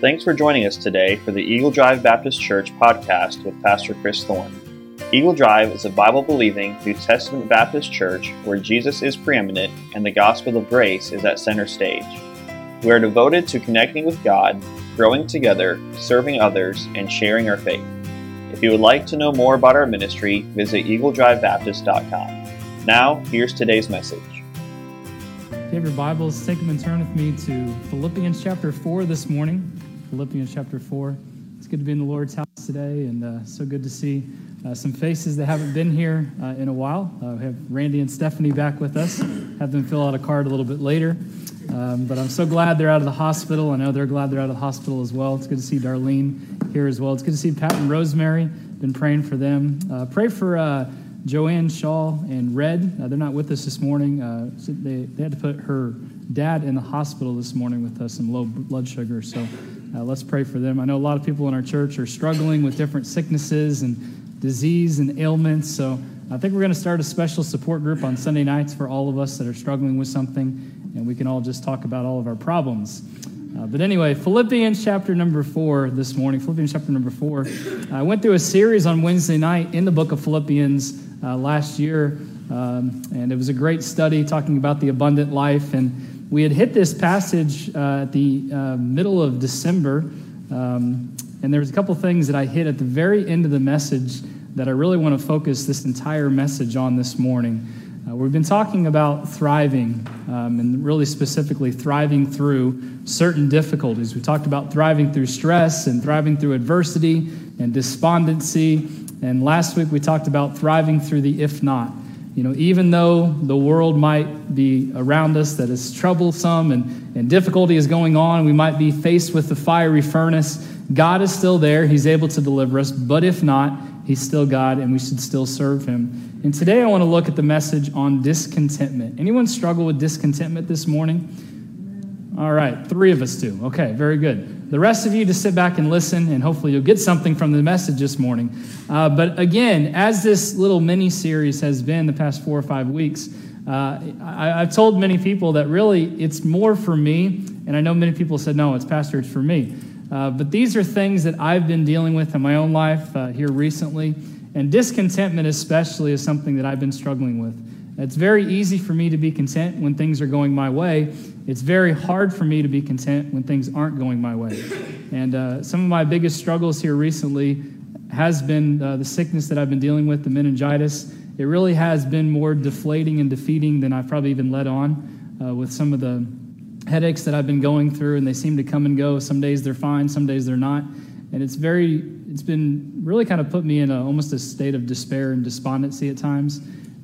Thanks for joining us today for the Eagle Drive Baptist Church podcast with Pastor Chris Thorne. Eagle Drive is a Bible believing New Testament Baptist church where Jesus is preeminent and the gospel of grace is at center stage. We are devoted to connecting with God, growing together, serving others, and sharing our faith. If you would like to know more about our ministry, visit eagledrivebaptist.com. Now, here's today's message. If you have your Bibles, take them and turn with me to Philippians chapter 4 this morning. Philippians chapter 4. It's good to be in the Lord's house today, and uh, so good to see uh, some faces that haven't been here uh, in a while. Uh, we have Randy and Stephanie back with us. Have them fill out a card a little bit later. Um, but I'm so glad they're out of the hospital. I know they're glad they're out of the hospital as well. It's good to see Darlene here as well. It's good to see Pat and Rosemary. Been praying for them. Uh, pray for uh, Joanne Shaw and Red. they're not with us this morning. They, they had to put her dad in the hospital this morning with some low blood sugar. So uh, let's pray for them. I know a lot of people in our church are struggling with different sicknesses and disease and ailments. So I think we're going to start a special support group on Sunday nights for all of us that are struggling with something, and we can all just talk about all of our problems. Uh, but anyway, Philippians chapter number four this morning. Philippians chapter number four. I went through a series on Wednesday night in the book of Philippians uh, last year, um, and it was a great study talking about the abundant life. And we had hit this passage uh, at the uh, middle of December, um, and there was a couple things that I hit at the very end of the message that I really want to focus this entire message on this morning. Uh, we've been talking about thriving, um, and really specifically thriving through certain difficulties. We talked about thriving through stress and thriving through adversity and despondency. And last week we talked about thriving through the if not. You know, even though the world might be around us that is troublesome and, and difficulty is going on, we might be faced with the fiery furnace, God is still there. He's able to deliver us. But if not, He's still God and we should still serve Him. And today I want to look at the message on discontentment. Anyone struggle with discontentment this morning? All right, three of us do. Okay, very good. The rest of you just sit back and listen, and hopefully you'll get something from the message this morning. Uh, but again, as this little mini series has been the past four or five weeks, uh, I, have told many people that really it's more for me, and I know many people said, no, it's Pastor, it's for me. Uh, but these are things that I've been dealing with in my own life uh, here recently, and discontentment, especially, is something that I've been struggling with. It's very easy for me to be content when things are going my way. It's very hard for me to be content when things aren't going my way. And uh, some of my biggest struggles here recently has been uh, the sickness that I've been dealing with, the meningitis. It really has been more deflating and defeating than I've probably even let on uh, with some of the headaches that I've been going through, and they seem to come and go. Some days they're fine, some days they're not. And it's very, it's been really kind of put me in a, almost a state of despair and despondency at times.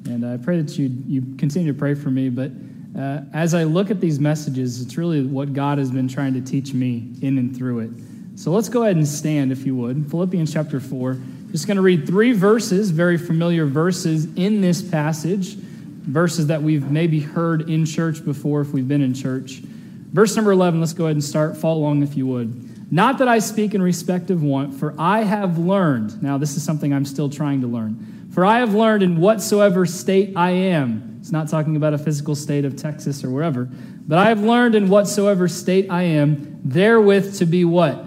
And I pray that you, you continue to pray for me. But uh, as I look at these messages, it's really what God has been trying to teach me in and through it. So let's go ahead and stand, if you would. Philippians chapter 4. Just going to read three verses, very familiar verses in this passage, verses that we've maybe heard in church before if we've been in church. Verse number 11, let's go ahead and start. Follow along if you would. Not that I speak in respect of want, for I have learned. Now, this is something I'm still trying to learn for I have learned in whatsoever state I am. It's not talking about a physical state of Texas or wherever. But I have learned in whatsoever state I am, therewith to be what?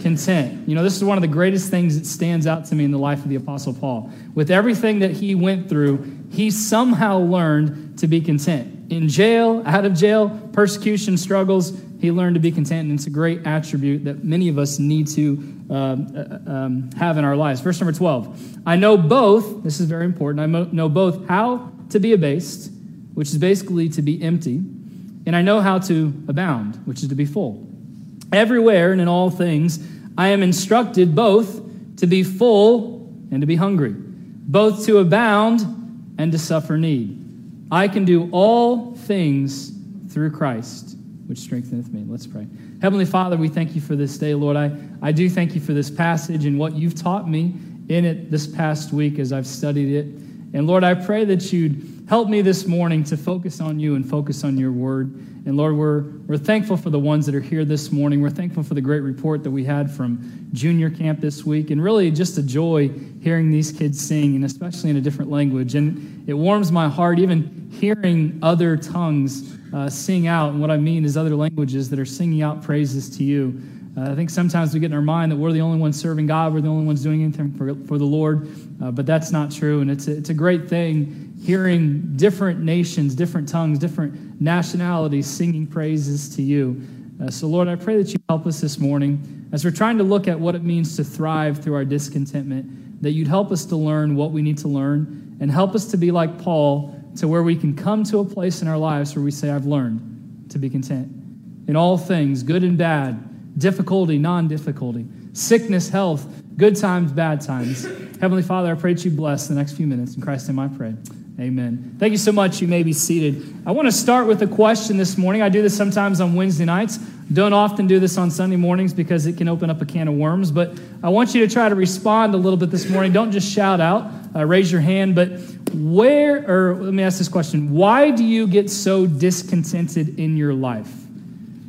Content. You know, this is one of the greatest things that stands out to me in the life of the Apostle Paul. With everything that he went through, he somehow learned to be content. In jail, out of jail, persecution, struggles, he learned to be content, and it's a great attribute that many of us need to um, uh, um, have in our lives. Verse number 12 I know both, this is very important, I know both how to be abased, which is basically to be empty, and I know how to abound, which is to be full. Everywhere and in all things, I am instructed both to be full and to be hungry, both to abound and to suffer need. I can do all things through Christ which strengtheneth me. Let's pray. Heavenly Father, we thank you for this day, Lord. I, I do thank you for this passage and what you've taught me in it this past week as I've studied it. And Lord, I pray that you'd help me this morning to focus on you and focus on your word. And Lord, we're, we're thankful for the ones that are here this morning. We're thankful for the great report that we had from junior camp this week. And really, just a joy hearing these kids sing, and especially in a different language. And it warms my heart, even hearing other tongues uh, sing out. And what I mean is other languages that are singing out praises to you. Uh, I think sometimes we get in our mind that we're the only ones serving God, we're the only ones doing anything for, for the Lord, uh, but that's not true. And it's a, it's a great thing hearing different nations, different tongues, different nationalities singing praises to you. Uh, so, Lord, I pray that you help us this morning as we're trying to look at what it means to thrive through our discontentment, that you'd help us to learn what we need to learn and help us to be like Paul to where we can come to a place in our lives where we say, I've learned to be content in all things, good and bad, difficulty, non difficulty, sickness, health, good times, bad times. Heavenly Father, I pray that you bless the next few minutes. In Christ's name I pray. Amen. Thank you so much. You may be seated. I want to start with a question this morning. I do this sometimes on Wednesday nights. Don't often do this on Sunday mornings because it can open up a can of worms, but I want you to try to respond a little bit this morning. Don't just shout out, uh, raise your hand, but where, or let me ask this question why do you get so discontented in your life?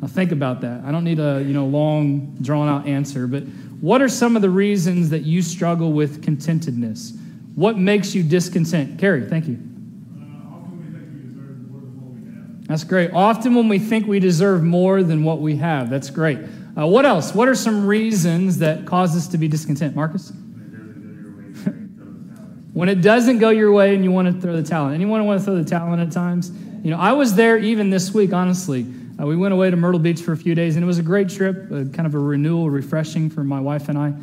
Now think about that. I don't need a you know long drawn out answer, but what are some of the reasons that you struggle with contentedness? What makes you discontent? Carrie, thank you. Often we think we deserve more than what we have. That's great. Often when we think we deserve more than what we have. That's great. Uh, what else? What are some reasons that cause us to be discontent? Marcus? when it doesn't go your way and you want to throw the in. Anyone want to throw the in at times? You know, I was there even this week, honestly. Uh, we went away to Myrtle Beach for a few days, and it was a great trip, uh, kind of a renewal, refreshing for my wife and I.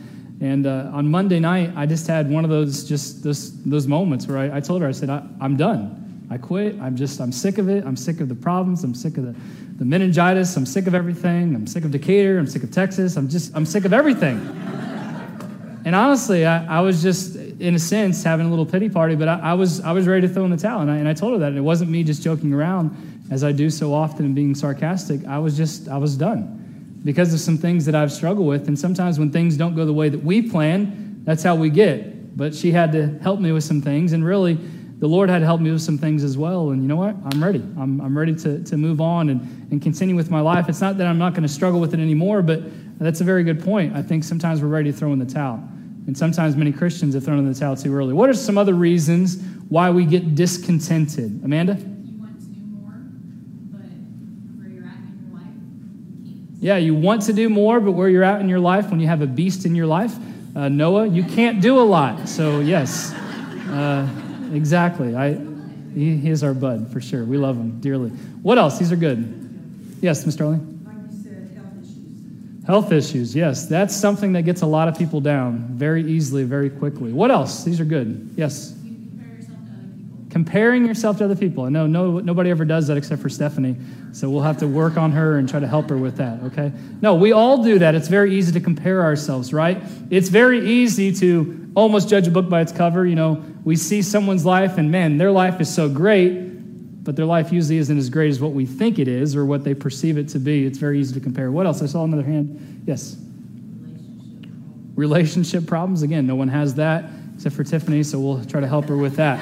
And uh, on Monday night, I just had one of those just those, those moments where I, I told her, I said, I, am done. I quit. I'm just, I'm sick of it. I'm sick of the problems. I'm sick of the, the meningitis. I'm sick of everything. I'm sick of Decatur. I'm sick of Texas. I'm just, I'm sick of everything. and honestly, I, I was just, in a sense, having a little pity party, but I, I, was, I was ready to throw in the towel. And I, and I told her that. And it wasn't me just joking around, as I do so often being sarcastic. I was just, I was done because of some things that I've struggled with. And sometimes when things don't go the way that we plan, that's how we get. But she had to help me with some things, and really, the Lord had to help me with some things as well. And you know what? I'm ready. I'm, I'm ready to, to move on and, and continue with my life. It's not that I'm not going to struggle with it anymore, but that's a very good point. I think sometimes we're ready to throw in the towel. And sometimes many Christians have thrown in the towel too early. What are some other reasons why we get discontented? Amanda? Yeah, you want to do more, but where you're at in your life, when you have a beast in your life, uh, Noah, you can't do a lot. So, yes, uh, exactly. I, he, he, is our bud for sure. We love him dearly. What else? These are good. Yes, Mr. Arlene? Health issues, yes. That's something that gets a lot of people down very easily, very quickly. What else? These are good. Yes comparing yourself to other people. I know no, nobody ever does that except for Stephanie, so we'll have to work on her and try to help her with that, okay? No, we all do that. It's very easy to compare ourselves, right? It's very easy to almost judge a book by its cover. You know, we see someone's life and man, their life is so great, but their life usually isn't as great as what we think it is or what they perceive it to be. It's very easy to compare. What else? I saw another hand. Yes. Relationship problems. Again, no one has that except for Tiffany, so we'll try to help her with that.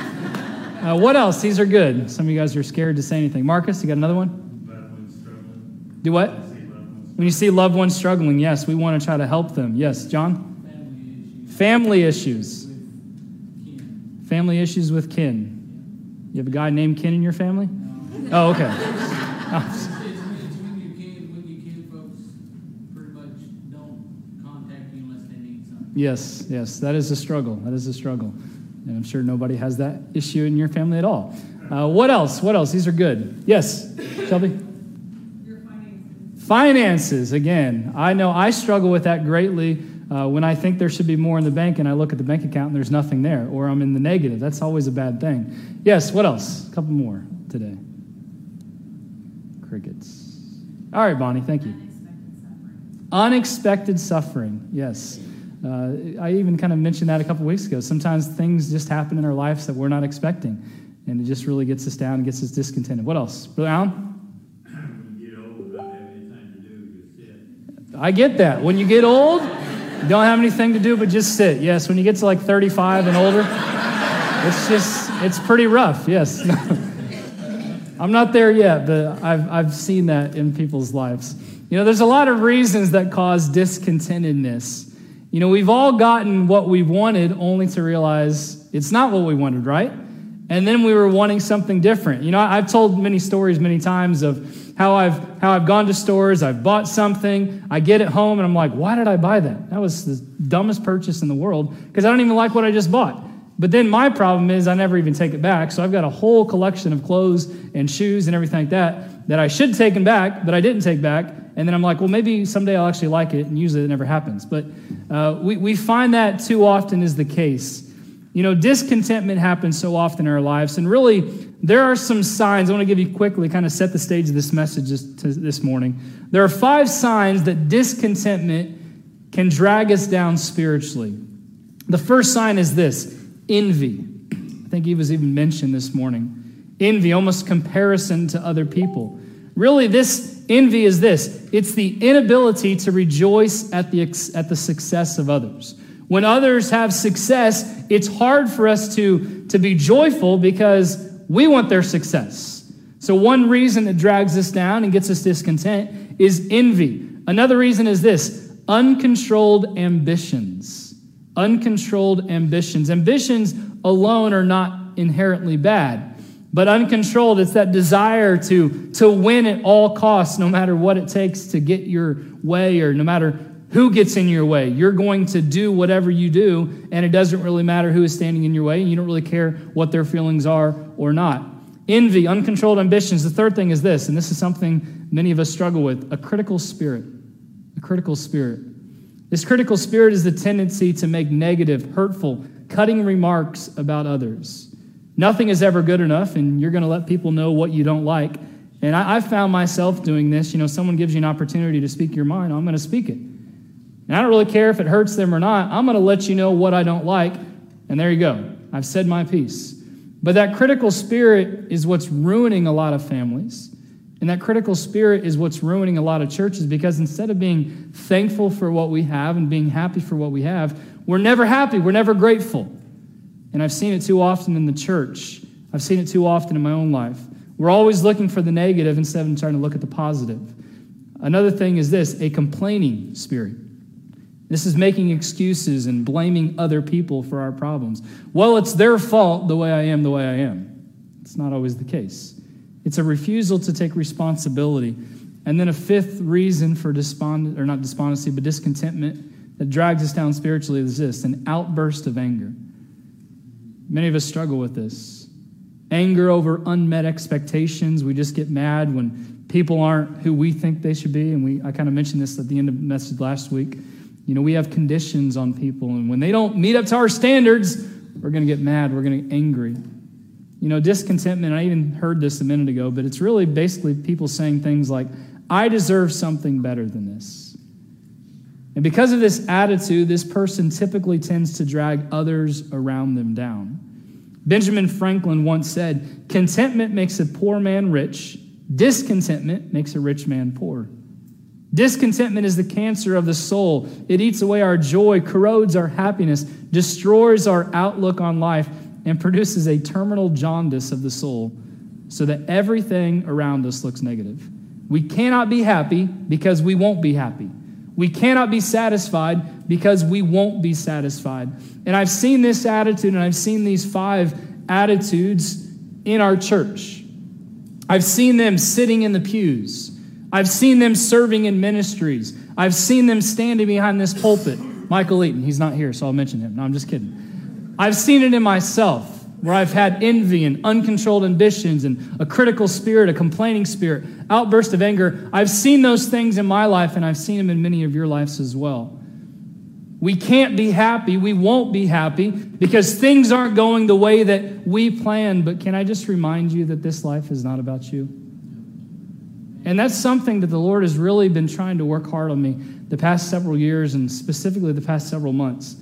Uh, what else? These are good. Some of you guys are scared to say anything. Marcus, you got another one? Do what? When you see loved ones struggling, yes, we want to try to help them. Yes, John? Family issues. Family issues with kin. You have a guy named Ken in your family? Oh, okay. Yes, yes, that is a struggle. That is a struggle. And I'm sure nobody has that issue in your family at all. Uh, what else? What else? These are good. Yes, Shelby? Finances. finances. again. I know I struggle with that greatly uh, when I think there should be more in the bank and I look at the bank account and there's nothing there, or I'm in the negative. That's always a bad thing. Yes, what else? A couple more today. Crickets. All right, Bonnie, thank you. Unexpected suffering, Unexpected suffering. yes. Uh, I even kind of mentioned that a couple weeks ago. Sometimes things just happen in our lives that we're not expecting, and it just really gets us down and gets us discontented. What else? Brother Allen? I get that. When you get old, you don't have anything to do but just sit. Yes, when you get to like 35 and older, it's just, it's pretty rough. Yes. I'm not there yet, but I've, I've seen that in people's lives. You know, there's a lot of reasons that cause discontentedness. You know, we've all gotten what we wanted only to realize it's not what we wanted, right? And then we were wanting something different. You know, I've told many stories many times of how I've how I've gone to stores, I've bought something, I get it home, and I'm like, why did I buy that? That was the dumbest purchase in the world because I don't even like what I just bought. But then my problem is I never even take it back. So I've got a whole collection of clothes and shoes and everything like that that I should have taken back, but I didn't take back. And then I'm like, well, maybe someday I'll actually like it. And usually it never happens. But uh, we, we find that too often is the case. You know, discontentment happens so often in our lives. And really, there are some signs I want to give you quickly, kind of set the stage of this message this, this morning. There are five signs that discontentment can drag us down spiritually. The first sign is this envy. I think he was even mentioned this morning. Envy, almost comparison to other people. Really, this envy is this it's the inability to rejoice at the, at the success of others. When others have success, it's hard for us to, to be joyful because we want their success. So, one reason that drags us down and gets us discontent is envy. Another reason is this uncontrolled ambitions uncontrolled ambitions. Ambitions alone are not inherently bad, but uncontrolled, it's that desire to, to win at all costs, no matter what it takes to get your way or no matter who gets in your way. You're going to do whatever you do, and it doesn't really matter who is standing in your way, and you don't really care what their feelings are or not. Envy, uncontrolled ambitions. The third thing is this, and this is something many of us struggle with a critical spirit. A critical spirit. This critical spirit is the tendency to make negative, hurtful, cutting remarks about others. Nothing is ever good enough, and you're going to let people know what you don't like. And I, I found myself doing this. You know, someone gives you an opportunity to speak your mind, I'm going to speak it. And I don't really care if it hurts them or not. I'm going to let you know what I don't like, and there you go. I've said my piece. But that critical spirit is what's ruining a lot of families. And that critical spirit is what's ruining a lot of churches because instead of being thankful for what we have and being happy for what we have, we're never happy, we're never grateful. And I've seen it too often in the church. I've seen it too often in my own life. We're always looking for the negative instead of trying to look at the positive. Another thing is this a complaining spirit. This is making excuses and blaming other people for our problems. Well, it's their fault the way I am the way I am. It's not always the case. It's a refusal to take responsibility. And then a fifth reason for despond or not despondency, but discontentment that drags us down spiritually is this an outburst of anger. Many of us struggle with this. Anger over unmet expectations. We just get mad when people aren't who we think they should be. And we I kind of mentioned this at the end of the message last week. You know, we have conditions on people, and when they don't meet up to our standards, we're going to get mad, we're going to get angry. You know, discontentment, I even heard this a minute ago, but it's really basically people saying things like, I deserve something better than this. And because of this attitude, this person typically tends to drag others around them down. Benjamin Franklin once said, Contentment makes a poor man rich, discontentment makes a rich man poor. Discontentment is the cancer of the soul. It eats away our joy, corrodes our happiness, destroys our outlook on life, and produces a terminal jaundice of the soul so that everything around us looks negative. We cannot be happy because we won't be happy. We cannot be satisfied because we won't be satisfied. And I've seen this attitude and I've seen these five attitudes in our church. I've seen them sitting in the pews. I've seen them serving in ministries. I've seen them standing behind this pulpit. Michael Eaton, he's not here, so I'll mention him. No, I'm just kidding. I've seen it in myself where I've had envy and uncontrolled ambitions and a critical spirit, a complaining spirit, outburst of anger. I've seen those things in my life and I've seen them in many of your lives as well. We can't be happy. We won't be happy because things aren't going the way that we planned. But can I just remind you that this life is not about you? And that's something that the Lord has really been trying to work hard on me the past several years and specifically the past several months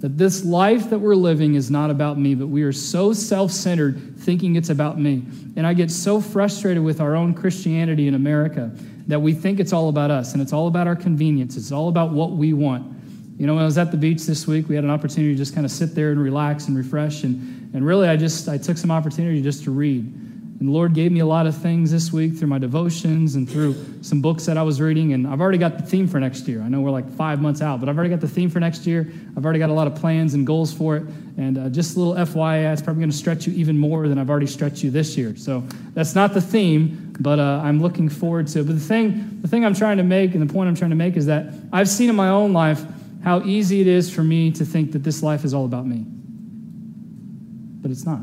that this life that we're living is not about me, but we are so self centered thinking it's about me. And I get so frustrated with our own Christianity in America that we think it's all about us and it's all about our convenience. It's all about what we want. You know, when I was at the beach this week, we had an opportunity to just kind of sit there and relax and refresh. And, and really, I just I took some opportunity just to read. And the Lord gave me a lot of things this week through my devotions and through some books that I was reading. And I've already got the theme for next year. I know we're like five months out, but I've already got the theme for next year. I've already got a lot of plans and goals for it. And uh, just a little FYI, it's probably going to stretch you even more than I've already stretched you this year. So that's not the theme, but uh, I'm looking forward to it. But the thing, the thing I'm trying to make and the point I'm trying to make is that I've seen in my own life how easy it is for me to think that this life is all about me. But it's not.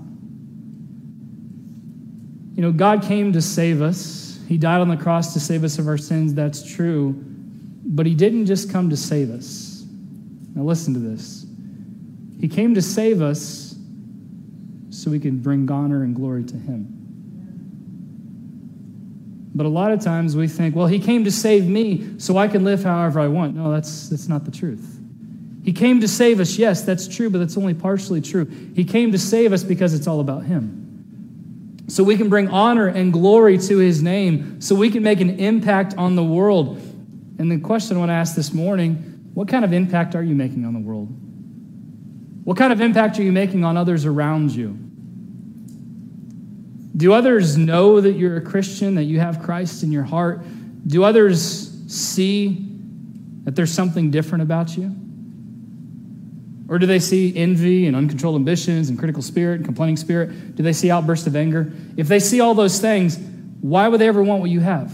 You know, God came to save us. He died on the cross to save us of our sins. That's true. But He didn't just come to save us. Now, listen to this. He came to save us so we can bring honor and glory to Him. But a lot of times we think, well, He came to save me so I can live however I want. No, that's, that's not the truth. He came to save us. Yes, that's true, but that's only partially true. He came to save us because it's all about Him so we can bring honor and glory to his name, so we can make an impact on the world. And the question I want to ask this morning what kind of impact are you making on the world? What kind of impact are you making on others around you? Do others know that you're a Christian, that you have Christ in your heart? Do others see that there's something different about you? Or do they see envy and uncontrolled ambitions and critical spirit and complaining spirit? Do they see outbursts of anger? If they see all those things, why would they ever want what you have?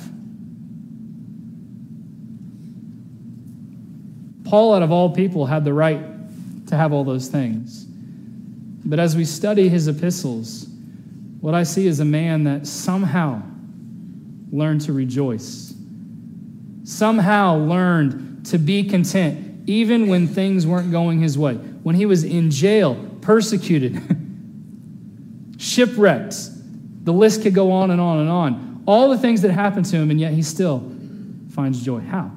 Paul, out of all people, had the right to have all those things. But as we study his epistles, what I see is a man that somehow learned to rejoice, somehow learned to be content even when things weren't going his way. When he was in jail, persecuted, shipwrecked, the list could go on and on and on. All the things that happened to him, and yet he still finds joy. How?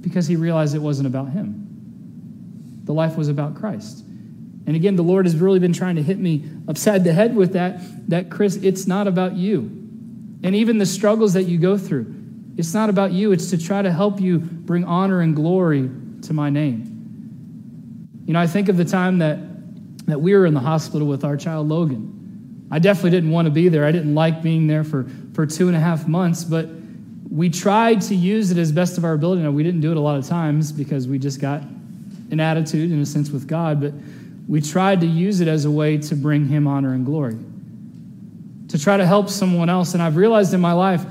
Because he realized it wasn't about him. The life was about Christ. And again, the Lord has really been trying to hit me upside the head with that, that Chris, it's not about you. And even the struggles that you go through, it's not about you, it's to try to help you bring honor and glory to my name. You know, I think of the time that, that we were in the hospital with our child Logan. I definitely didn't want to be there. I didn't like being there for, for two and a half months, but we tried to use it as best of our ability. Now, we didn't do it a lot of times because we just got an attitude, in a sense, with God, but we tried to use it as a way to bring Him honor and glory, to try to help someone else. And I've realized in my life,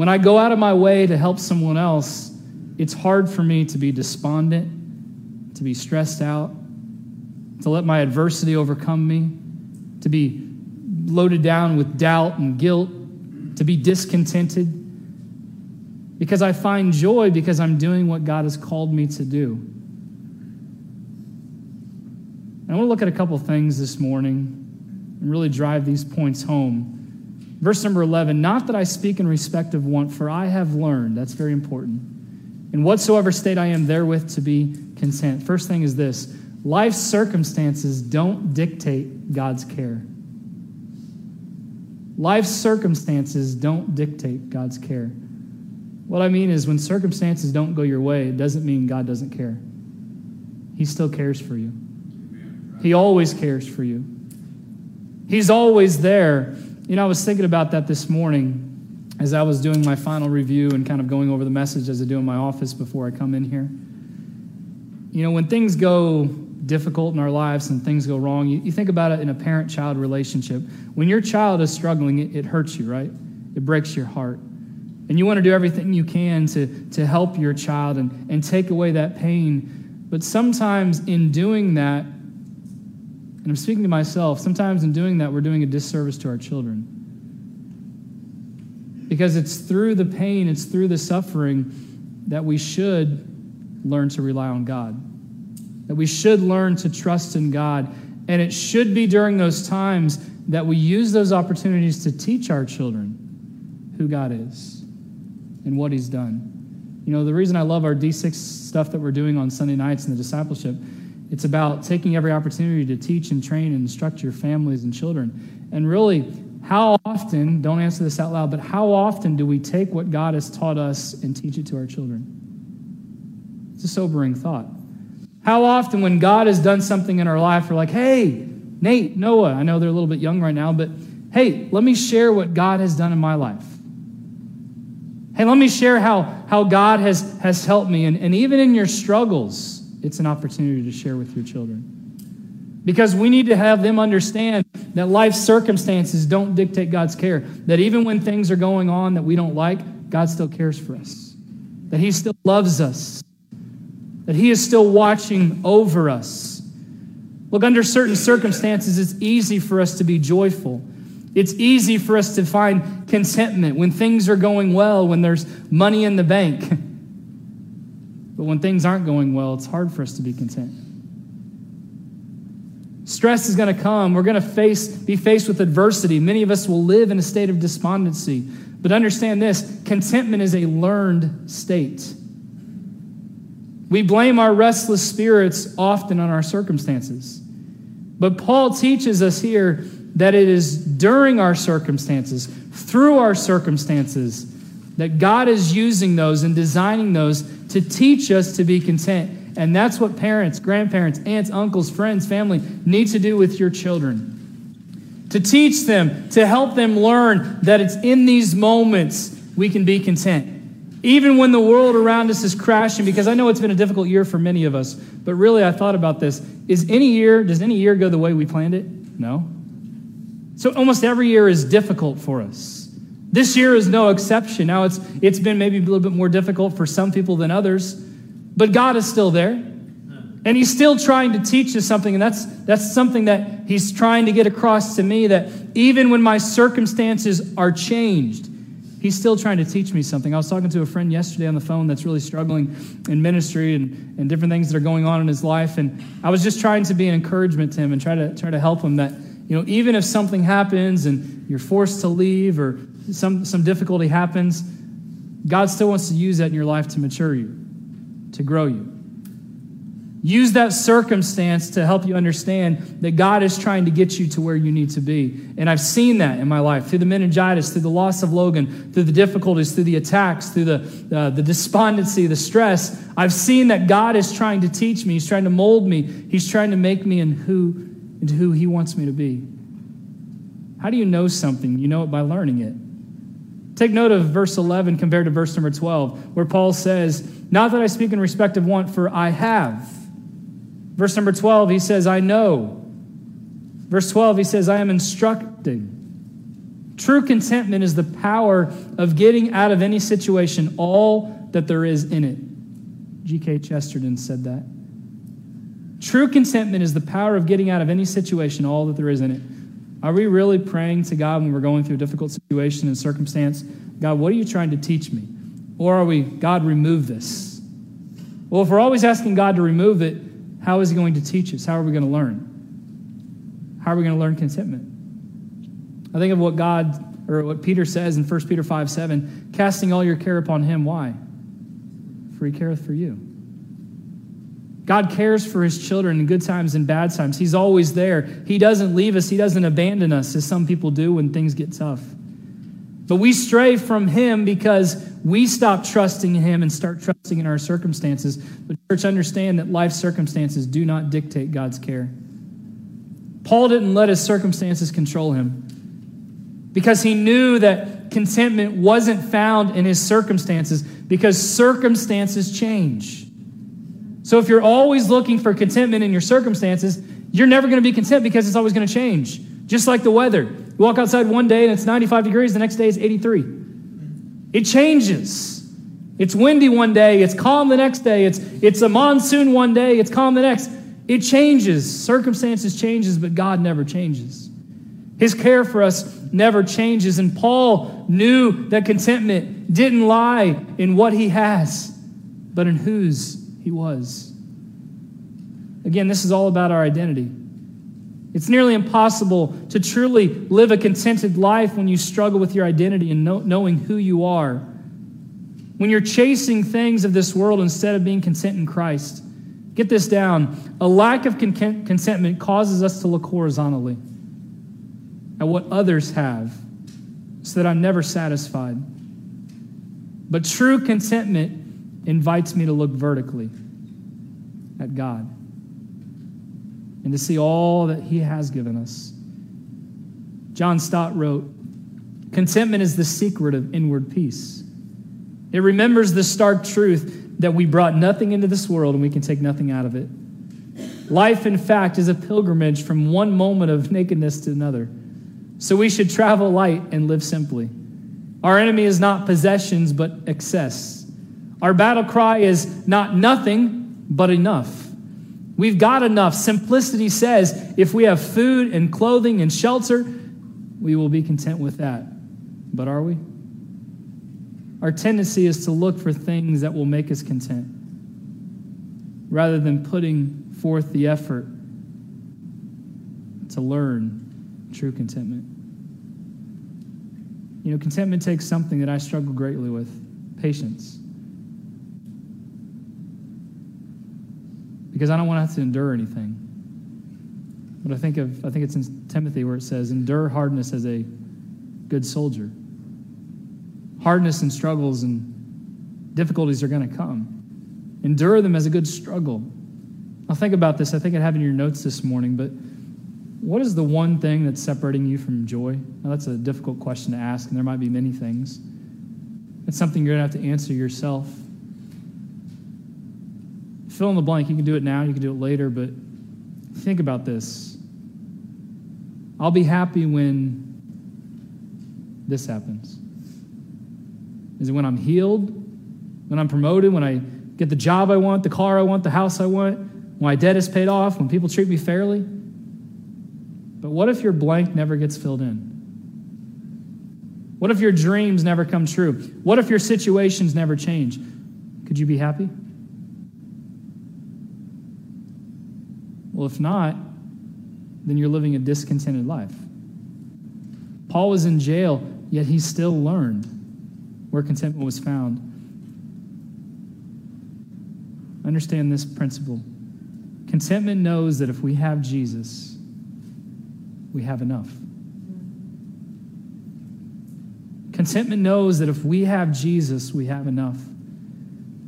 when I go out of my way to help someone else, it's hard for me to be despondent, to be stressed out, to let my adversity overcome me, to be loaded down with doubt and guilt, to be discontented. Because I find joy because I'm doing what God has called me to do. And I want to look at a couple things this morning and really drive these points home. Verse number 11, not that I speak in respect of want, for I have learned, that's very important, in whatsoever state I am therewith to be content. First thing is this life's circumstances don't dictate God's care. Life's circumstances don't dictate God's care. What I mean is, when circumstances don't go your way, it doesn't mean God doesn't care. He still cares for you, He always cares for you. He's always there you know, I was thinking about that this morning as I was doing my final review and kind of going over the message as I do in my office before I come in here. You know, when things go difficult in our lives and things go wrong, you, you think about it in a parent child relationship. When your child is struggling, it, it hurts you, right? It breaks your heart. And you want to do everything you can to, to help your child and, and take away that pain. But sometimes in doing that, and I'm speaking to myself, sometimes in doing that, we're doing a disservice to our children. Because it's through the pain, it's through the suffering that we should learn to rely on God, that we should learn to trust in God. And it should be during those times that we use those opportunities to teach our children who God is and what He's done. You know, the reason I love our D6 stuff that we're doing on Sunday nights in the discipleship it's about taking every opportunity to teach and train and instruct your families and children. And really, how often, don't answer this out loud, but how often do we take what God has taught us and teach it to our children? It's a sobering thought. How often, when God has done something in our life, we're like, hey, Nate, Noah, I know they're a little bit young right now, but Hey, let me share what God has done in my life. Hey, let me share how, how God has, has helped me. And, and even in your struggles, it's an opportunity to share with your children. Because we need to have them understand that life circumstances don't dictate God's care. That even when things are going on that we don't like, God still cares for us. That He still loves us. That He is still watching over us. Look, under certain circumstances, it's easy for us to be joyful. It's easy for us to find contentment when things are going well, when there's money in the bank. but when things aren't going well, it's hard for us to be content. Stress is going to come. We're going to face, be faced with adversity. Many of us will live in a state of despondency. But understand this contentment is a learned state. We blame our restless spirits often on our circumstances. But Paul teaches us here that it is during our circumstances, through our circumstances, that God is using those and designing those to teach us to be content and that's what parents, grandparents, aunts, uncles, friends, family need to do with your children. To teach them, to help them learn that it's in these moments we can be content. Even when the world around us is crashing, because I know it's been a difficult year for many of us, but really I thought about this. Is any year, does any year go the way we planned it? No. So almost every year is difficult for us. This year is no exception. Now it's it's been maybe a little bit more difficult for some people than others. But God is still there. And he's still trying to teach us something, and that's, that's something that he's trying to get across to me that even when my circumstances are changed, he's still trying to teach me something. I was talking to a friend yesterday on the phone that's really struggling in ministry and, and different things that are going on in his life. And I was just trying to be an encouragement to him and try to try to help him that, you know, even if something happens and you're forced to leave or some, some difficulty happens, God still wants to use that in your life to mature you to grow you. Use that circumstance to help you understand that God is trying to get you to where you need to be. And I've seen that in my life through the meningitis, through the loss of Logan, through the difficulties, through the attacks, through the, uh, the despondency, the stress. I've seen that God is trying to teach me. He's trying to mold me. He's trying to make me in who, into who He wants me to be. How do you know something? You know it by learning it. Take note of verse 11 compared to verse number 12, where Paul says, Not that I speak in respect of want, for I have. Verse number 12, he says, I know. Verse 12, he says, I am instructing. True contentment is the power of getting out of any situation all that there is in it. G.K. Chesterton said that. True contentment is the power of getting out of any situation all that there is in it. Are we really praying to God when we're going through a difficult situation and circumstance? God, what are you trying to teach me? Or are we, God, remove this? Well, if we're always asking God to remove it, how is He going to teach us? How are we going to learn? How are we going to learn contentment? I think of what God, or what Peter says in 1 Peter 5 7, casting all your care upon Him. Why? For He careth for you. God cares for his children in good times and bad times. He's always there. He doesn't leave us, he doesn't abandon us, as some people do when things get tough. But we stray from him because we stop trusting him and start trusting in our circumstances. But, church, understand that life circumstances do not dictate God's care. Paul didn't let his circumstances control him because he knew that contentment wasn't found in his circumstances because circumstances change. So if you're always looking for contentment in your circumstances, you're never going to be content because it's always going to change. Just like the weather. You walk outside one day and it's 95 degrees, the next day it's 83. It changes. It's windy one day, it's calm the next day, it's, it's a monsoon one day, it's calm the next. It changes. Circumstances changes, but God never changes. His care for us never changes. And Paul knew that contentment didn't lie in what he has, but in whose he was. Again, this is all about our identity. It's nearly impossible to truly live a contented life when you struggle with your identity and know, knowing who you are. When you're chasing things of this world instead of being content in Christ. Get this down. A lack of con- contentment causes us to look horizontally at what others have so that I'm never satisfied. But true contentment invites me to look vertically at God and to see all that He has given us. John Stott wrote Contentment is the secret of inward peace. It remembers the stark truth that we brought nothing into this world and we can take nothing out of it. Life, in fact, is a pilgrimage from one moment of nakedness to another. So we should travel light and live simply. Our enemy is not possessions, but excess. Our battle cry is not nothing, but enough. We've got enough. Simplicity says if we have food and clothing and shelter, we will be content with that. But are we? Our tendency is to look for things that will make us content rather than putting forth the effort to learn true contentment. You know, contentment takes something that I struggle greatly with patience. Because I don't want to have to endure anything. But I think of I think it's in Timothy where it says, "Endure hardness as a good soldier." Hardness and struggles and difficulties are going to come. Endure them as a good struggle. I'll think about this. I think I have in your notes this morning, but what is the one thing that's separating you from joy? Now, that's a difficult question to ask, and there might be many things. It's something you're going to have to answer yourself fill in the blank. You can do it now, you can do it later, but think about this. I'll be happy when this happens. Is it when I'm healed? When I'm promoted? When I get the job I want, the car I want, the house I want? When my debt is paid off? When people treat me fairly? But what if your blank never gets filled in? What if your dreams never come true? What if your situations never change? Could you be happy? Well, if not, then you're living a discontented life. Paul was in jail, yet he still learned where contentment was found. Understand this principle. Contentment knows that if we have Jesus, we have enough. Contentment knows that if we have Jesus, we have enough.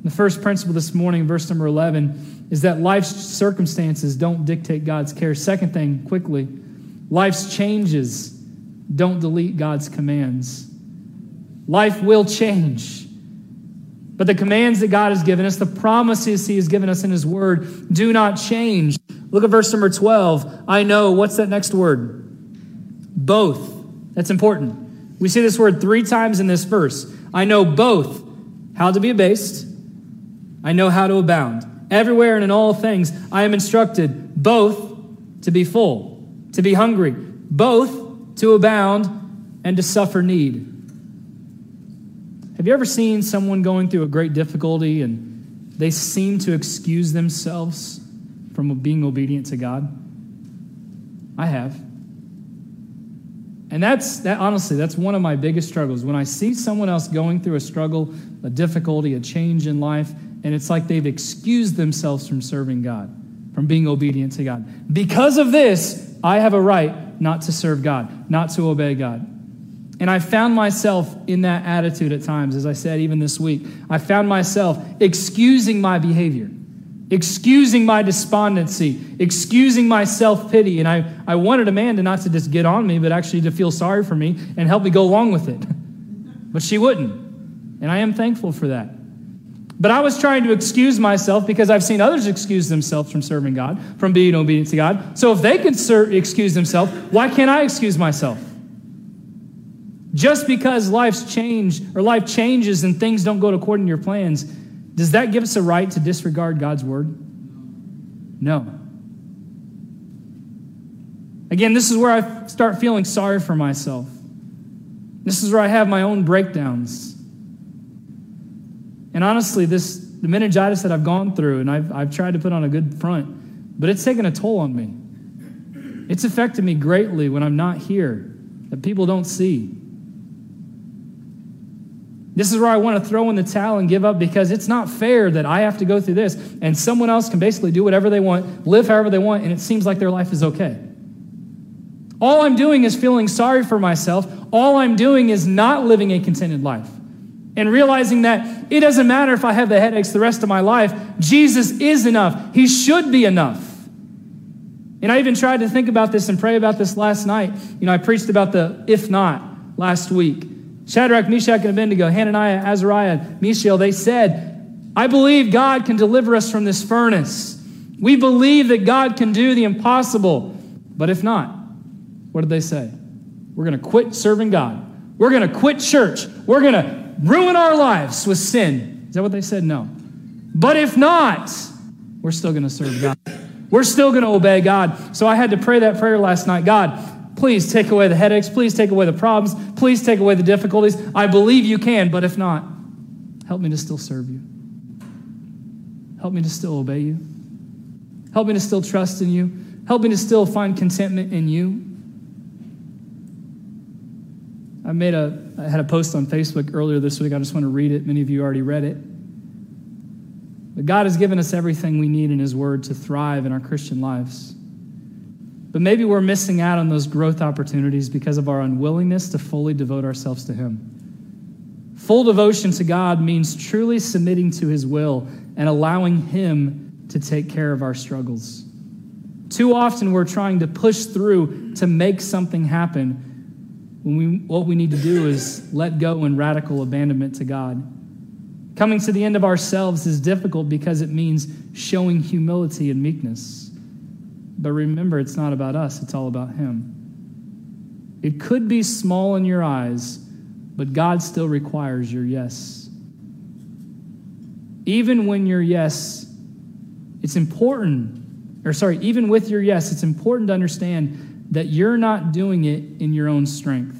The first principle this morning, verse number 11, is that life's circumstances don't dictate God's care. Second thing, quickly, life's changes don't delete God's commands. Life will change. But the commands that God has given us, the promises He has given us in His Word, do not change. Look at verse number 12. I know, what's that next word? Both. That's important. We see this word three times in this verse. I know both how to be abased, I know how to abound. Everywhere and in all things, I am instructed both to be full, to be hungry, both to abound, and to suffer need. Have you ever seen someone going through a great difficulty and they seem to excuse themselves from being obedient to God? I have. And that's that honestly, that's one of my biggest struggles. When I see someone else going through a struggle, a difficulty, a change in life, and it's like they've excused themselves from serving God, from being obedient to God. Because of this, I have a right not to serve God, not to obey God. And I found myself in that attitude at times, as I said, even this week. I found myself excusing my behavior, excusing my despondency, excusing my self pity. And I, I wanted Amanda not to just get on me, but actually to feel sorry for me and help me go along with it. But she wouldn't. And I am thankful for that. But I was trying to excuse myself because I've seen others excuse themselves from serving God, from being obedient to God. So if they can ser- excuse themselves, why can't I excuse myself? Just because life's change or life changes and things don't go according to your plans, does that give us a right to disregard God's word? No. Again, this is where I start feeling sorry for myself. This is where I have my own breakdowns. And honestly, this the meningitis that I've gone through, and I've, I've tried to put on a good front, but it's taken a toll on me. It's affected me greatly when I'm not here, that people don't see. This is where I want to throw in the towel and give up because it's not fair that I have to go through this and someone else can basically do whatever they want, live however they want, and it seems like their life is okay. All I'm doing is feeling sorry for myself. All I'm doing is not living a contented life and realizing that it doesn't matter if I have the headaches the rest of my life, Jesus is enough. He should be enough. And I even tried to think about this and pray about this last night. You know, I preached about the if not last week. Shadrach, Meshach, and Abednego, Hananiah, Azariah, Mishael, they said, I believe God can deliver us from this furnace. We believe that God can do the impossible. But if not, what did they say? We're going to quit serving God. We're going to quit church. We're going to ruin our lives with sin. Is that what they said? No. But if not, we're still going to serve God. We're still going to obey God. So I had to pray that prayer last night God, please take away the headaches. Please take away the problems. Please take away the difficulties. I believe you can, but if not, help me to still serve you. Help me to still obey you. Help me to still trust in you. Help me to still find contentment in you. I made a I had a post on Facebook earlier this week. I just want to read it. Many of you already read it. But God has given us everything we need in His Word to thrive in our Christian lives. But maybe we're missing out on those growth opportunities because of our unwillingness to fully devote ourselves to Him. Full devotion to God means truly submitting to His will and allowing Him to take care of our struggles. Too often we're trying to push through to make something happen when we, what we need to do is let go in radical abandonment to God. Coming to the end of ourselves is difficult because it means showing humility and meekness. But remember, it's not about us, it's all about Him. It could be small in your eyes, but God still requires your yes. Even when your yes, it's important, or sorry, even with your yes, it's important to understand that you're not doing it in your own strength,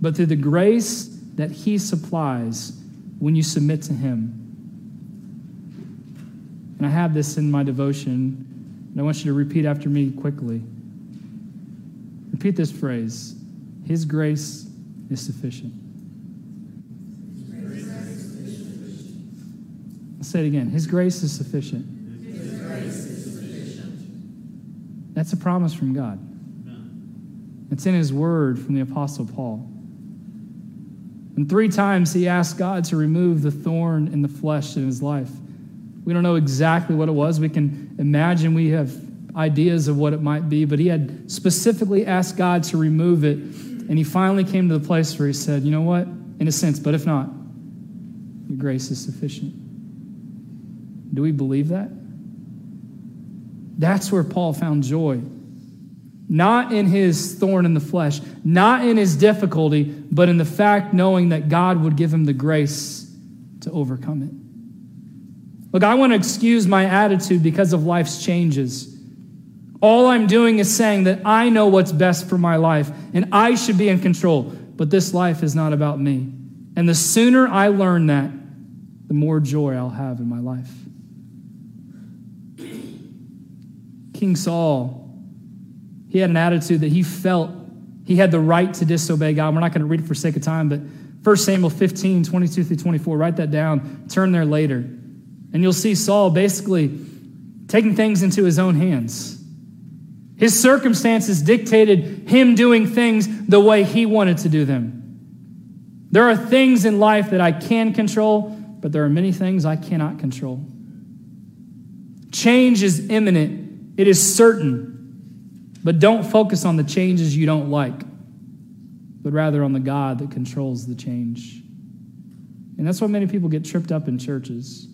but through the grace that He supplies when you submit to Him. And I have this in my devotion, and I want you to repeat after me quickly. Repeat this phrase His grace is sufficient. I'll say it again. His grace is sufficient. Grace is sufficient. That's a promise from God. It's in his word from the Apostle Paul. And three times he asked God to remove the thorn in the flesh in his life. We don't know exactly what it was. We can imagine we have ideas of what it might be, but he had specifically asked God to remove it. And he finally came to the place where he said, You know what? In a sense, but if not, your grace is sufficient. Do we believe that? That's where Paul found joy not in his thorn in the flesh, not in his difficulty, but in the fact knowing that God would give him the grace to overcome it. Look, I want to excuse my attitude because of life's changes. All I'm doing is saying that I know what's best for my life and I should be in control, but this life is not about me. And the sooner I learn that, the more joy I'll have in my life. King Saul he had an attitude that he felt he had the right to disobey God. We're not going to read it for sake of time, but 1 Samuel 15, 22 through 24, write that down, turn there later. And you'll see Saul basically taking things into his own hands. His circumstances dictated him doing things the way he wanted to do them. There are things in life that I can control, but there are many things I cannot control. Change is imminent, it is certain. But don't focus on the changes you don't like, but rather on the God that controls the change. And that's why many people get tripped up in churches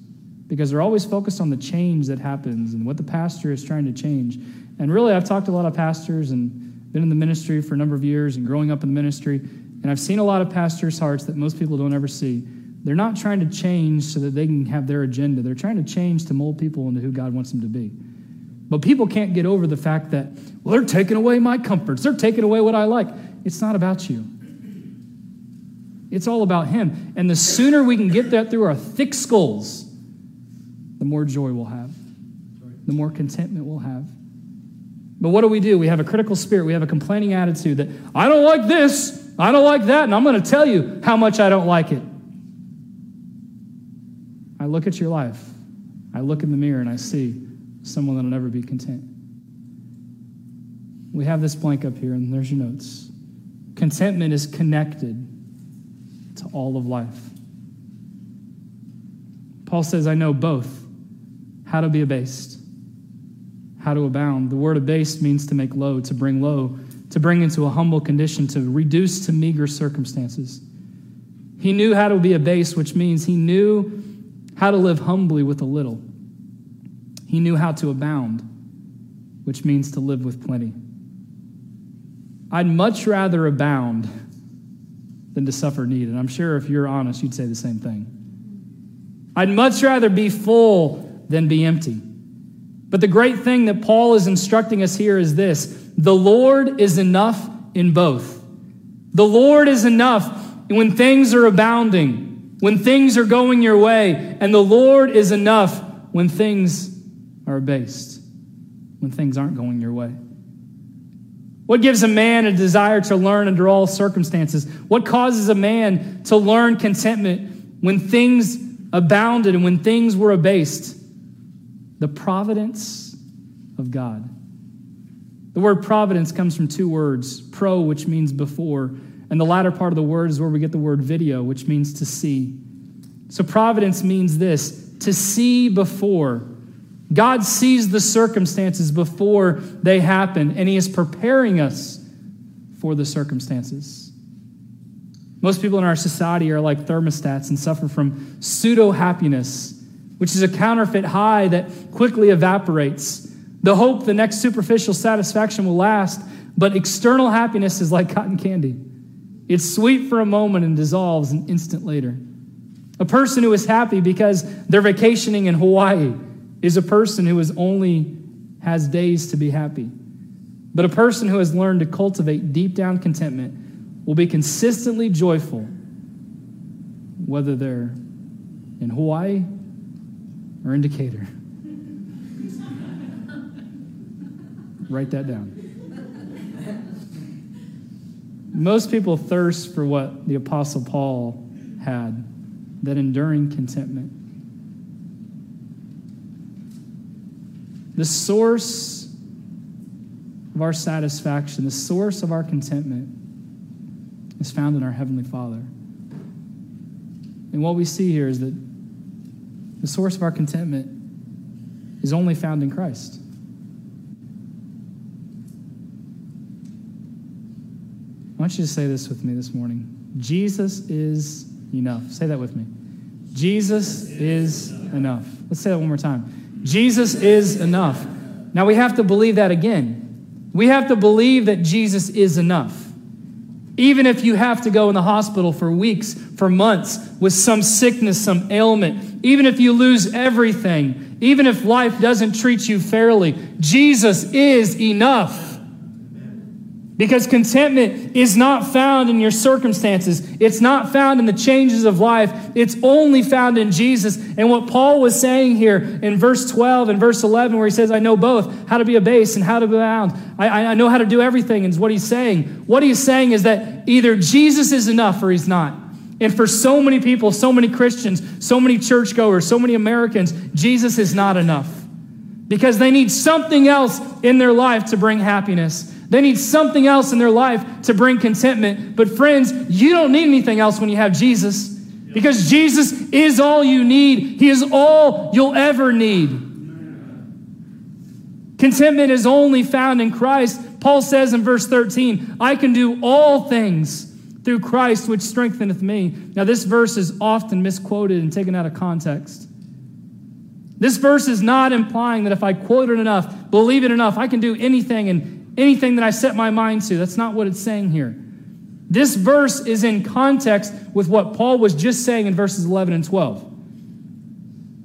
because they're always focused on the change that happens and what the pastor is trying to change. And really, I've talked to a lot of pastors and been in the ministry for a number of years and growing up in the ministry, and I've seen a lot of pastors' hearts that most people don't ever see. They're not trying to change so that they can have their agenda. They're trying to change to mold people into who God wants them to be. But people can't get over the fact that, well, they're taking away my comforts. They're taking away what I like. It's not about you, it's all about Him. And the sooner we can get that through our thick skulls, the more joy we'll have, the more contentment we'll have. But what do we do? We have a critical spirit, we have a complaining attitude that, I don't like this, I don't like that, and I'm going to tell you how much I don't like it. I look at your life, I look in the mirror, and I see someone that'll never be content. We have this blank up here, and there's your notes. Contentment is connected to all of life. Paul says, I know both how to be abased, how to abound. The word abased means to make low, to bring low, to bring into a humble condition, to reduce to meager circumstances. He knew how to be abased, which means he knew how to live humbly with a little. He knew how to abound, which means to live with plenty. I'd much rather abound than to suffer need. And I'm sure if you're honest, you'd say the same thing. I'd much rather be full than be empty. But the great thing that Paul is instructing us here is this the Lord is enough in both. The Lord is enough when things are abounding, when things are going your way, and the Lord is enough when things are abased, when things aren't going your way. What gives a man a desire to learn under all circumstances? What causes a man to learn contentment when things abounded and when things were abased? The providence of God. The word providence comes from two words pro, which means before, and the latter part of the word is where we get the word video, which means to see. So providence means this to see before. God sees the circumstances before they happen, and He is preparing us for the circumstances. Most people in our society are like thermostats and suffer from pseudo happiness, which is a counterfeit high that quickly evaporates. The hope the next superficial satisfaction will last, but external happiness is like cotton candy. It's sweet for a moment and dissolves an instant later. A person who is happy because they're vacationing in Hawaii is a person who is only has days to be happy. But a person who has learned to cultivate deep down contentment will be consistently joyful whether they're in Hawaii or in Decatur. Write that down. Most people thirst for what the Apostle Paul had that enduring contentment. The source of our satisfaction, the source of our contentment, is found in our Heavenly Father. And what we see here is that the source of our contentment is only found in Christ. I want you to say this with me this morning Jesus is enough. Say that with me. Jesus is enough. Let's say that one more time. Jesus is enough. Now we have to believe that again. We have to believe that Jesus is enough. Even if you have to go in the hospital for weeks, for months, with some sickness, some ailment, even if you lose everything, even if life doesn't treat you fairly, Jesus is enough. Because contentment is not found in your circumstances. It's not found in the changes of life. It's only found in Jesus. And what Paul was saying here in verse 12 and verse 11, where he says, I know both how to be abased and how to be bound. I, I know how to do everything, is what he's saying. What he's saying is that either Jesus is enough or he's not. And for so many people, so many Christians, so many churchgoers, so many Americans, Jesus is not enough. Because they need something else in their life to bring happiness. They need something else in their life to bring contentment. But, friends, you don't need anything else when you have Jesus because Jesus is all you need, He is all you'll ever need. Contentment is only found in Christ. Paul says in verse 13, I can do all things through Christ which strengtheneth me. Now, this verse is often misquoted and taken out of context. This verse is not implying that if I quote it enough, believe it enough, I can do anything and anything that I set my mind to. That's not what it's saying here. This verse is in context with what Paul was just saying in verses 11 and 12.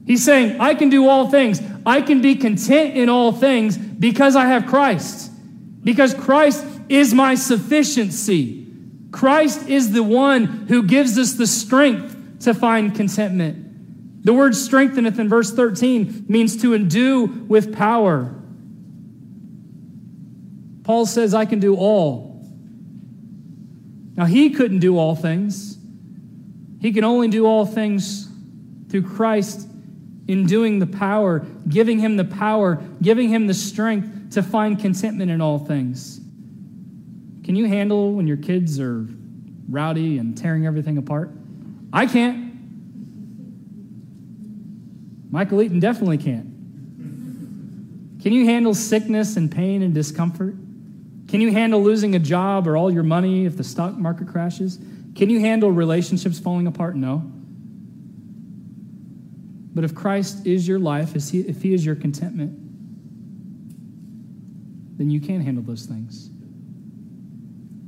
He's saying, I can do all things. I can be content in all things because I have Christ. Because Christ is my sufficiency. Christ is the one who gives us the strength to find contentment. The word strengtheneth in verse 13 means to endue with power. Paul says, I can do all. Now, he couldn't do all things. He can only do all things through Christ in doing the power, giving him the power, giving him the strength to find contentment in all things. Can you handle when your kids are rowdy and tearing everything apart? I can't. Michael Eaton definitely can't. Can you handle sickness and pain and discomfort? Can you handle losing a job or all your money if the stock market crashes? Can you handle relationships falling apart? No. But if Christ is your life, if he, is your contentment, then you can handle those things.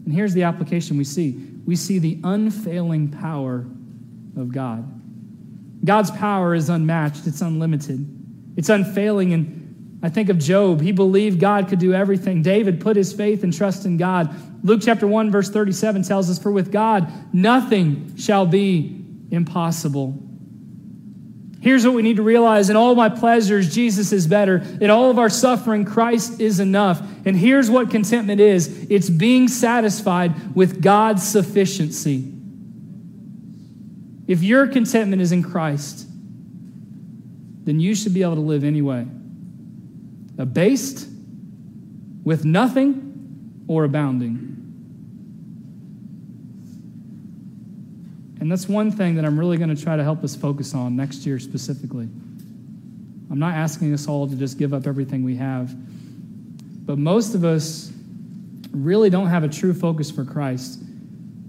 And here's the application we see we see the unfailing power of God. God's power is unmatched, it's unlimited, it's unfailing. And I think of Job. He believed God could do everything. David put his faith and trust in God. Luke chapter 1, verse 37 tells us, For with God nothing shall be impossible. Here's what we need to realize in all my pleasures, Jesus is better. In all of our suffering, Christ is enough. And here's what contentment is it's being satisfied with God's sufficiency. If your contentment is in Christ, then you should be able to live anyway abased, with nothing, or abounding. And that's one thing that I'm really going to try to help us focus on next year specifically. I'm not asking us all to just give up everything we have, but most of us really don't have a true focus for Christ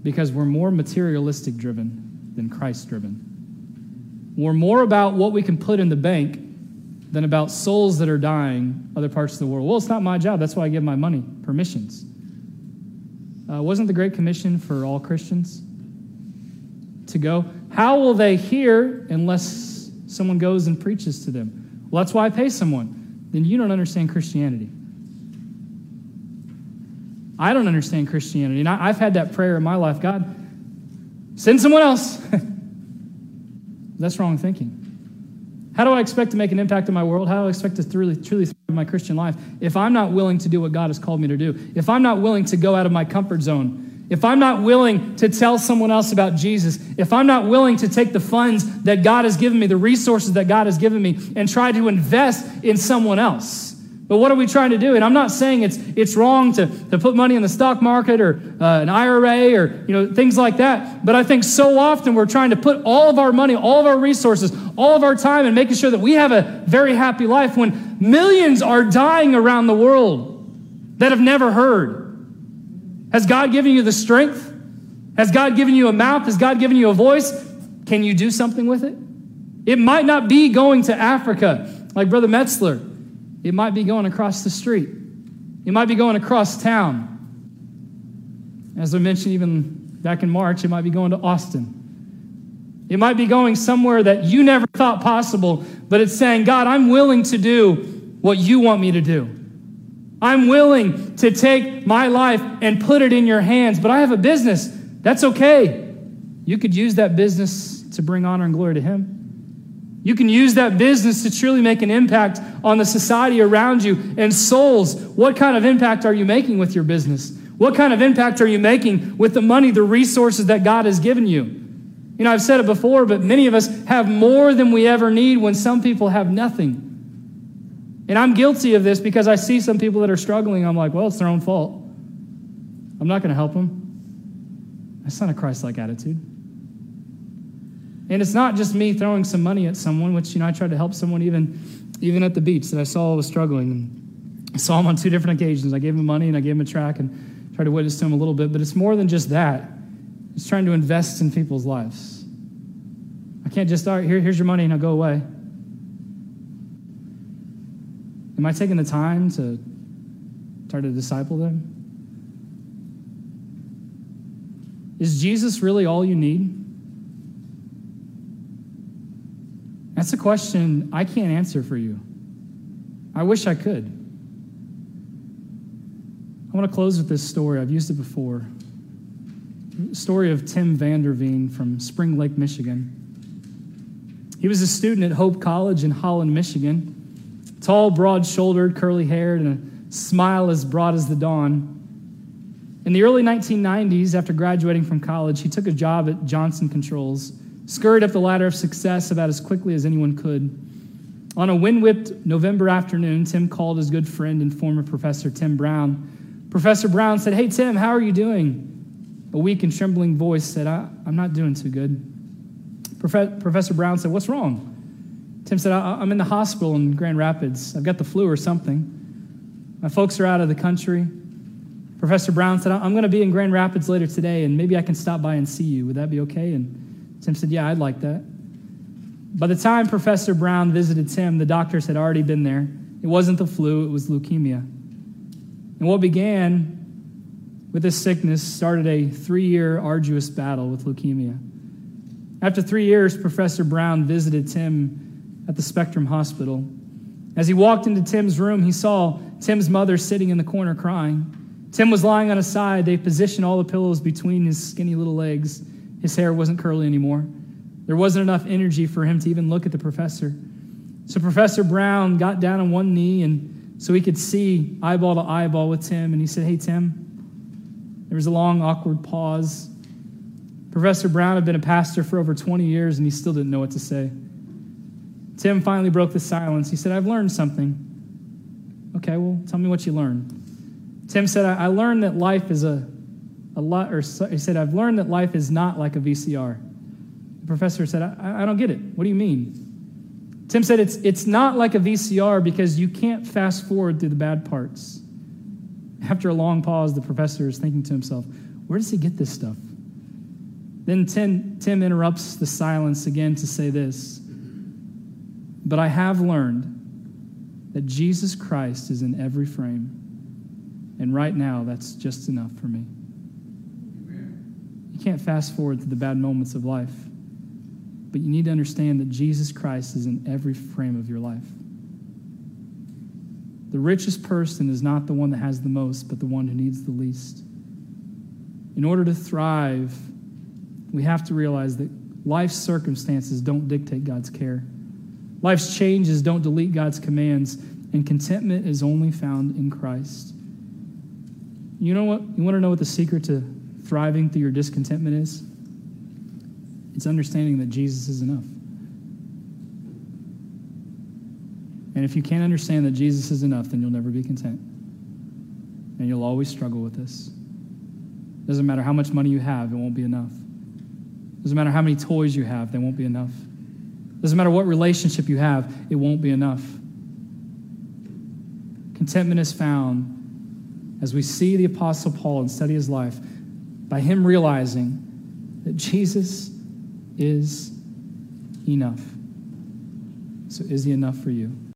because we're more materialistic driven than Christ driven. We're more about what we can put in the bank than about souls that are dying other parts of the world. Well, it's not my job. That's why I give my money, permissions. Uh, wasn't the Great Commission for all Christians? to go. How will they hear unless someone goes and preaches to them? Well, that's why I pay someone. Then you don't understand Christianity. I don't understand Christianity. And I, have had that prayer in my life God, send someone else. that's wrong thinking. How do I expect to make an impact in my world? How do I expect to truly, truly thrive in my Christian life if I'm not willing to do what God has called me to do? If I'm not willing to go out of my comfort zone if I'm not willing to tell someone else about Jesus, if I'm not willing to take the funds that God has given me, the resources that God has given me, and try to invest in someone else. But what are we trying to do? And I'm not saying it's, it's wrong to, to put money in the stock market or uh, an IRA or you know, things like that. But I think so often we're trying to put all of our money, all of our resources, all of our time and making sure that we have a very happy life when millions are dying around the world that have never heard. Has God given you the strength? Has God given you a mouth? Has God given you a voice? Can you do something with it? It might not be going to Africa like Brother Metzler. It might be going across the street. It might be going across town. As I mentioned even back in March, it might be going to Austin. It might be going somewhere that you never thought possible, but it's saying, God, I'm willing to do what you want me to do. I'm willing to take my life and put it in your hands, but I have a business. That's okay. You could use that business to bring honor and glory to Him. You can use that business to truly make an impact on the society around you and souls. What kind of impact are you making with your business? What kind of impact are you making with the money, the resources that God has given you? You know, I've said it before, but many of us have more than we ever need when some people have nothing. And I'm guilty of this because I see some people that are struggling. I'm like, well, it's their own fault. I'm not going to help them. That's not a Christ like attitude. And it's not just me throwing some money at someone, which, you know, I tried to help someone even, even at the beach that I saw was struggling. I saw him on two different occasions. I gave him money and I gave him a track and tried to witness to him a little bit. But it's more than just that, it's trying to invest in people's lives. I can't just, all right, here, here's your money, now go away. Am I taking the time to try to disciple them? Is Jesus really all you need? That's a question I can't answer for you. I wish I could. I want to close with this story. I've used it before. story of Tim Vanderveen from Spring Lake, Michigan. He was a student at Hope College in Holland, Michigan. Tall, broad shouldered, curly haired, and a smile as broad as the dawn. In the early 1990s, after graduating from college, he took a job at Johnson Controls, scurried up the ladder of success about as quickly as anyone could. On a wind whipped November afternoon, Tim called his good friend and former professor, Tim Brown. Professor Brown said, Hey, Tim, how are you doing? A weak and trembling voice said, I, am not doing too good. Profe- professor Brown said, What's wrong? Tim said, I'm in the hospital in Grand Rapids. I've got the flu or something. My folks are out of the country. Professor Brown said, I'm going to be in Grand Rapids later today, and maybe I can stop by and see you. Would that be okay? And Tim said, Yeah, I'd like that. By the time Professor Brown visited Tim, the doctors had already been there. It wasn't the flu, it was leukemia. And what began with this sickness started a three year arduous battle with leukemia. After three years, Professor Brown visited Tim at the Spectrum Hospital. As he walked into Tim's room, he saw Tim's mother sitting in the corner crying. Tim was lying on his side. They positioned all the pillows between his skinny little legs. His hair wasn't curly anymore. There wasn't enough energy for him to even look at the professor. So Professor Brown got down on one knee and so he could see eyeball to eyeball with Tim and he said, "Hey Tim." There was a long awkward pause. Professor Brown had been a pastor for over 20 years and he still didn't know what to say. Tim finally broke the silence. He said, "I've learned something." Okay, well, tell me what you learned. Tim said, I, learned that life is a, a lot, or he said, I've learned that life is not like a VCR. The professor said, I, I don't get it. What do you mean? Tim said, it's, it's not like a VCR because you can't fast forward through the bad parts. After a long pause, the professor is thinking to himself, where does he get this stuff? Then Tim, Tim interrupts the silence again to say this But I have learned that Jesus Christ is in every frame. And right now, that's just enough for me. Can't fast forward to the bad moments of life, but you need to understand that Jesus Christ is in every frame of your life. The richest person is not the one that has the most, but the one who needs the least. In order to thrive, we have to realize that life's circumstances don't dictate God's care. Life's changes don't delete God's commands, and contentment is only found in Christ. You know what? You want to know what the secret to thriving through your discontentment is? It's understanding that Jesus is enough. And if you can't understand that Jesus is enough, then you'll never be content. And you'll always struggle with this. Doesn't matter how much money you have, it won't be enough. Doesn't matter how many toys you have, they won't be enough. Doesn't matter what relationship you have, it won't be enough. Contentment is found as we see the Apostle Paul and study his life, by him realizing that Jesus is enough. So, is he enough for you?